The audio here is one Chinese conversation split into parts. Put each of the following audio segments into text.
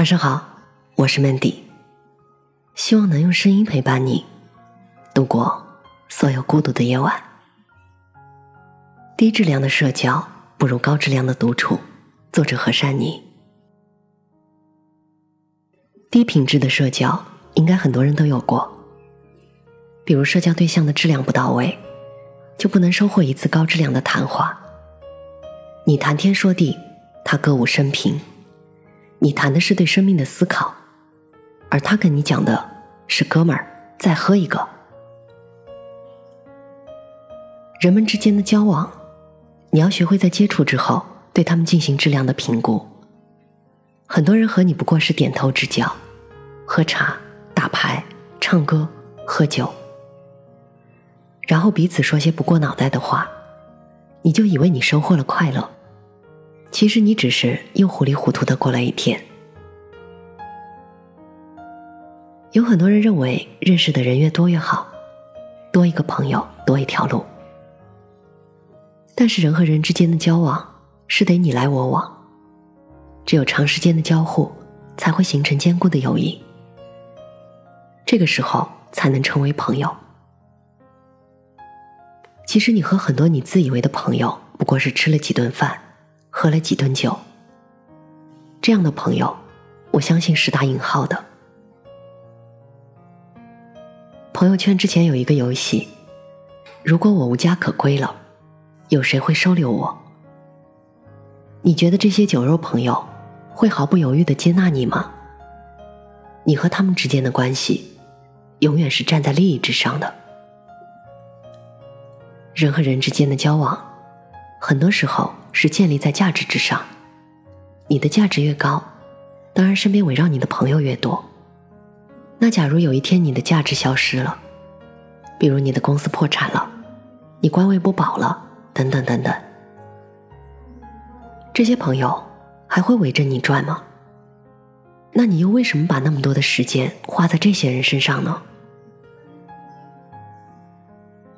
晚上好，我是 Mandy，希望能用声音陪伴你度过所有孤独的夜晚。低质量的社交不如高质量的独处。作者何善妮。低品质的社交，应该很多人都有过，比如社交对象的质量不到位，就不能收获一次高质量的谈话。你谈天说地，他歌舞升平。你谈的是对生命的思考，而他跟你讲的是哥们儿，再喝一个。人们之间的交往，你要学会在接触之后对他们进行质量的评估。很多人和你不过是点头之交，喝茶、打牌、唱歌、喝酒，然后彼此说些不过脑袋的话，你就以为你收获了快乐。其实你只是又糊里糊涂的过了一天。有很多人认为认识的人越多越好，多一个朋友多一条路。但是人和人之间的交往是得你来我往，只有长时间的交互才会形成坚固的友谊，这个时候才能成为朋友。其实你和很多你自以为的朋友不过是吃了几顿饭。喝了几顿酒，这样的朋友，我相信是打引号的。朋友圈之前有一个游戏，如果我无家可归了，有谁会收留我？你觉得这些酒肉朋友会毫不犹豫的接纳你吗？你和他们之间的关系，永远是站在利益之上的。人和人之间的交往，很多时候。是建立在价值之上，你的价值越高，当然身边围绕你的朋友越多。那假如有一天你的价值消失了，比如你的公司破产了，你官位不保了，等等等等，这些朋友还会围着你转吗？那你又为什么把那么多的时间花在这些人身上呢？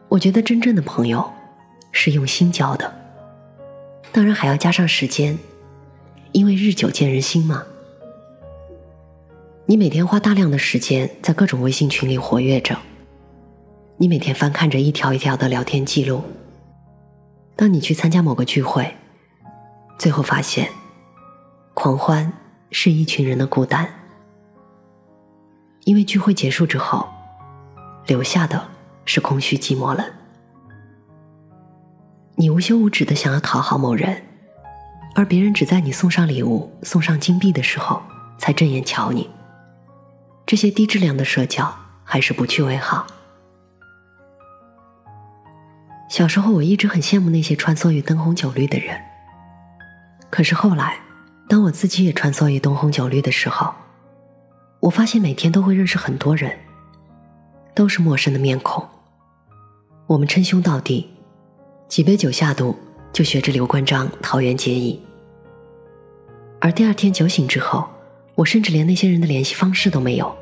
我觉得真正的朋友是用心交的。当然还要加上时间，因为日久见人心嘛。你每天花大量的时间在各种微信群里活跃着，你每天翻看着一条一条的聊天记录。当你去参加某个聚会，最后发现，狂欢是一群人的孤单，因为聚会结束之后，留下的是空虚寂寞冷。你无休无止的想要讨好某人，而别人只在你送上礼物、送上金币的时候才正眼瞧你。这些低质量的社交还是不去为好。小时候我一直很羡慕那些穿梭于灯红酒绿的人，可是后来，当我自己也穿梭于灯红酒绿的时候，我发现每天都会认识很多人，都是陌生的面孔，我们称兄道弟。几杯酒下肚，就学着刘关张桃园结义。而第二天酒醒之后，我甚至连那些人的联系方式都没有，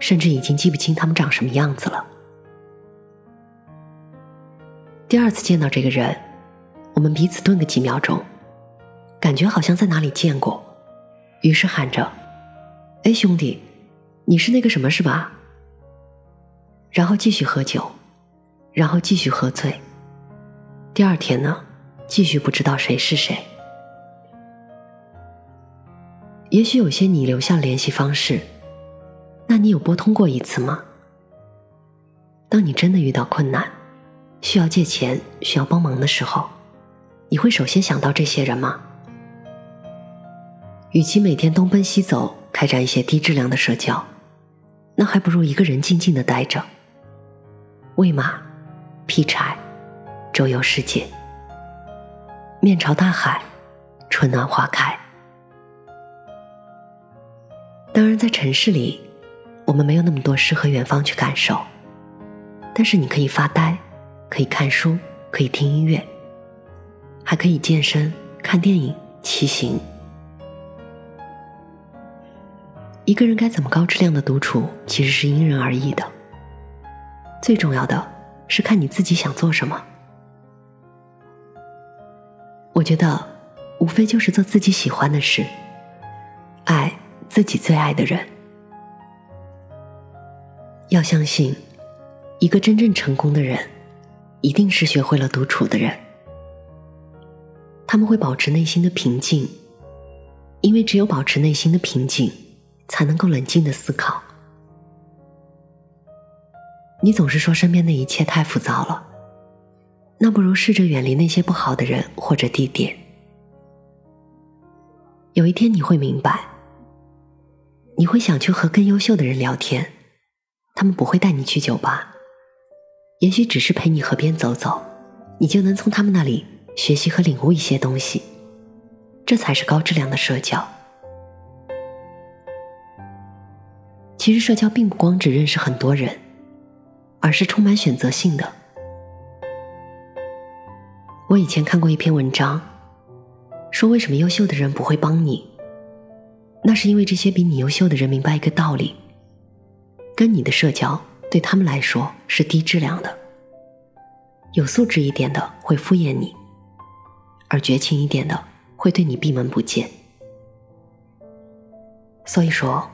甚至已经记不清他们长什么样子了。第二次见到这个人，我们彼此顿个几秒钟，感觉好像在哪里见过，于是喊着：“哎，兄弟，你是那个什么，是吧？”然后继续喝酒，然后继续喝醉。第二天呢，继续不知道谁是谁。也许有些你留下联系方式，那你有拨通过一次吗？当你真的遇到困难，需要借钱、需要帮忙的时候，你会首先想到这些人吗？与其每天东奔西走，开展一些低质量的社交，那还不如一个人静静的待着，喂马，劈柴。周游世界，面朝大海，春暖花开。当然，在城市里，我们没有那么多诗和远方去感受，但是你可以发呆，可以看书，可以听音乐，还可以健身、看电影、骑行。一个人该怎么高质量的独处，其实是因人而异的。最重要的是看你自己想做什么。我觉得，无非就是做自己喜欢的事。爱自己最爱的人。要相信，一个真正成功的人，一定是学会了独处的人。他们会保持内心的平静，因为只有保持内心的平静，才能够冷静的思考。你总是说身边的一切太浮躁了，那不如试着远离那些不好的人或者地点。有一天你会明白，你会想去和更优秀的人聊天，他们不会带你去酒吧，也许只是陪你河边走走，你就能从他们那里学习和领悟一些东西，这才是高质量的社交。其实社交并不光只认识很多人。而是充满选择性的。我以前看过一篇文章，说为什么优秀的人不会帮你？那是因为这些比你优秀的人明白一个道理：跟你的社交对他们来说是低质量的。有素质一点的会敷衍你，而绝情一点的会对你闭门不见。所以说，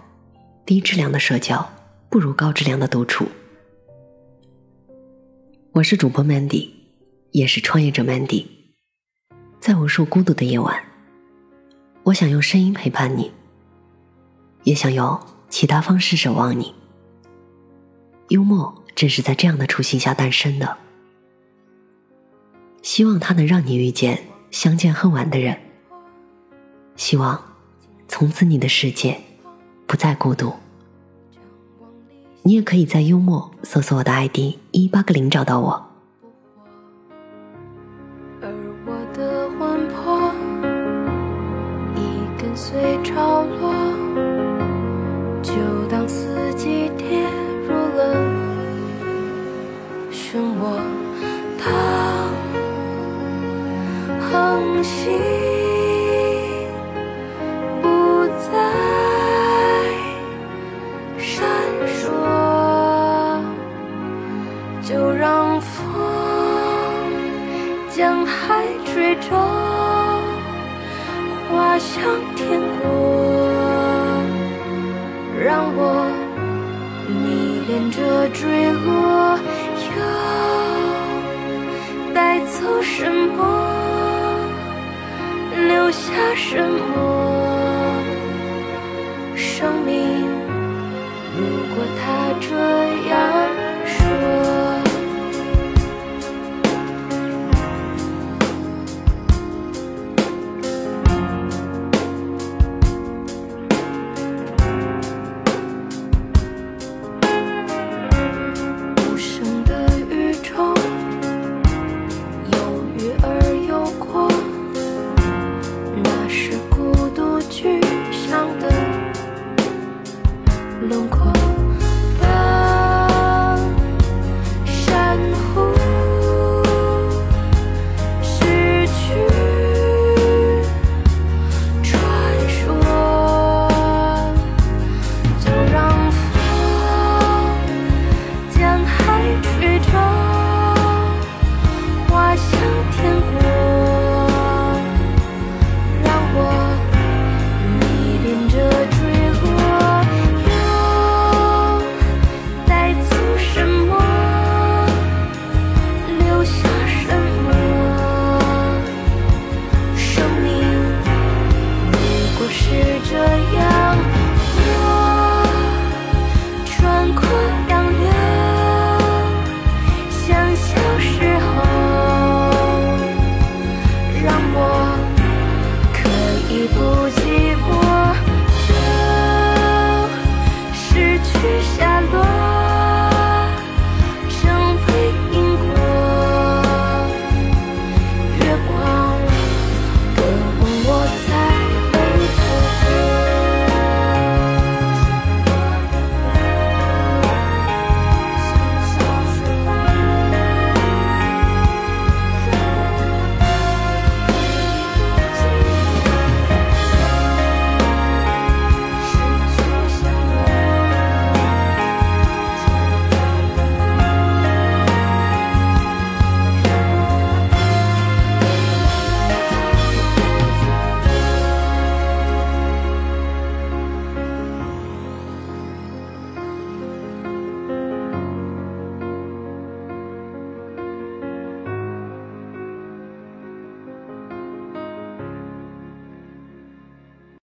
低质量的社交不如高质量的独处。我是主播 Mandy，也是创业者 Mandy。在无数孤独的夜晚，我想用声音陪伴你，也想用其他方式守望你。幽默正是在这样的初心下诞生的，希望它能让你遇见相见恨晚的人。希望从此你的世界不再孤独。你也可以在幽默搜索我的 ID 一八个零找到我。随潮落，就当四季跌入了漩涡。当恒星不再闪烁，就让风将海吹皱。向天国，让我迷恋着坠落，又带走什么，留下什么？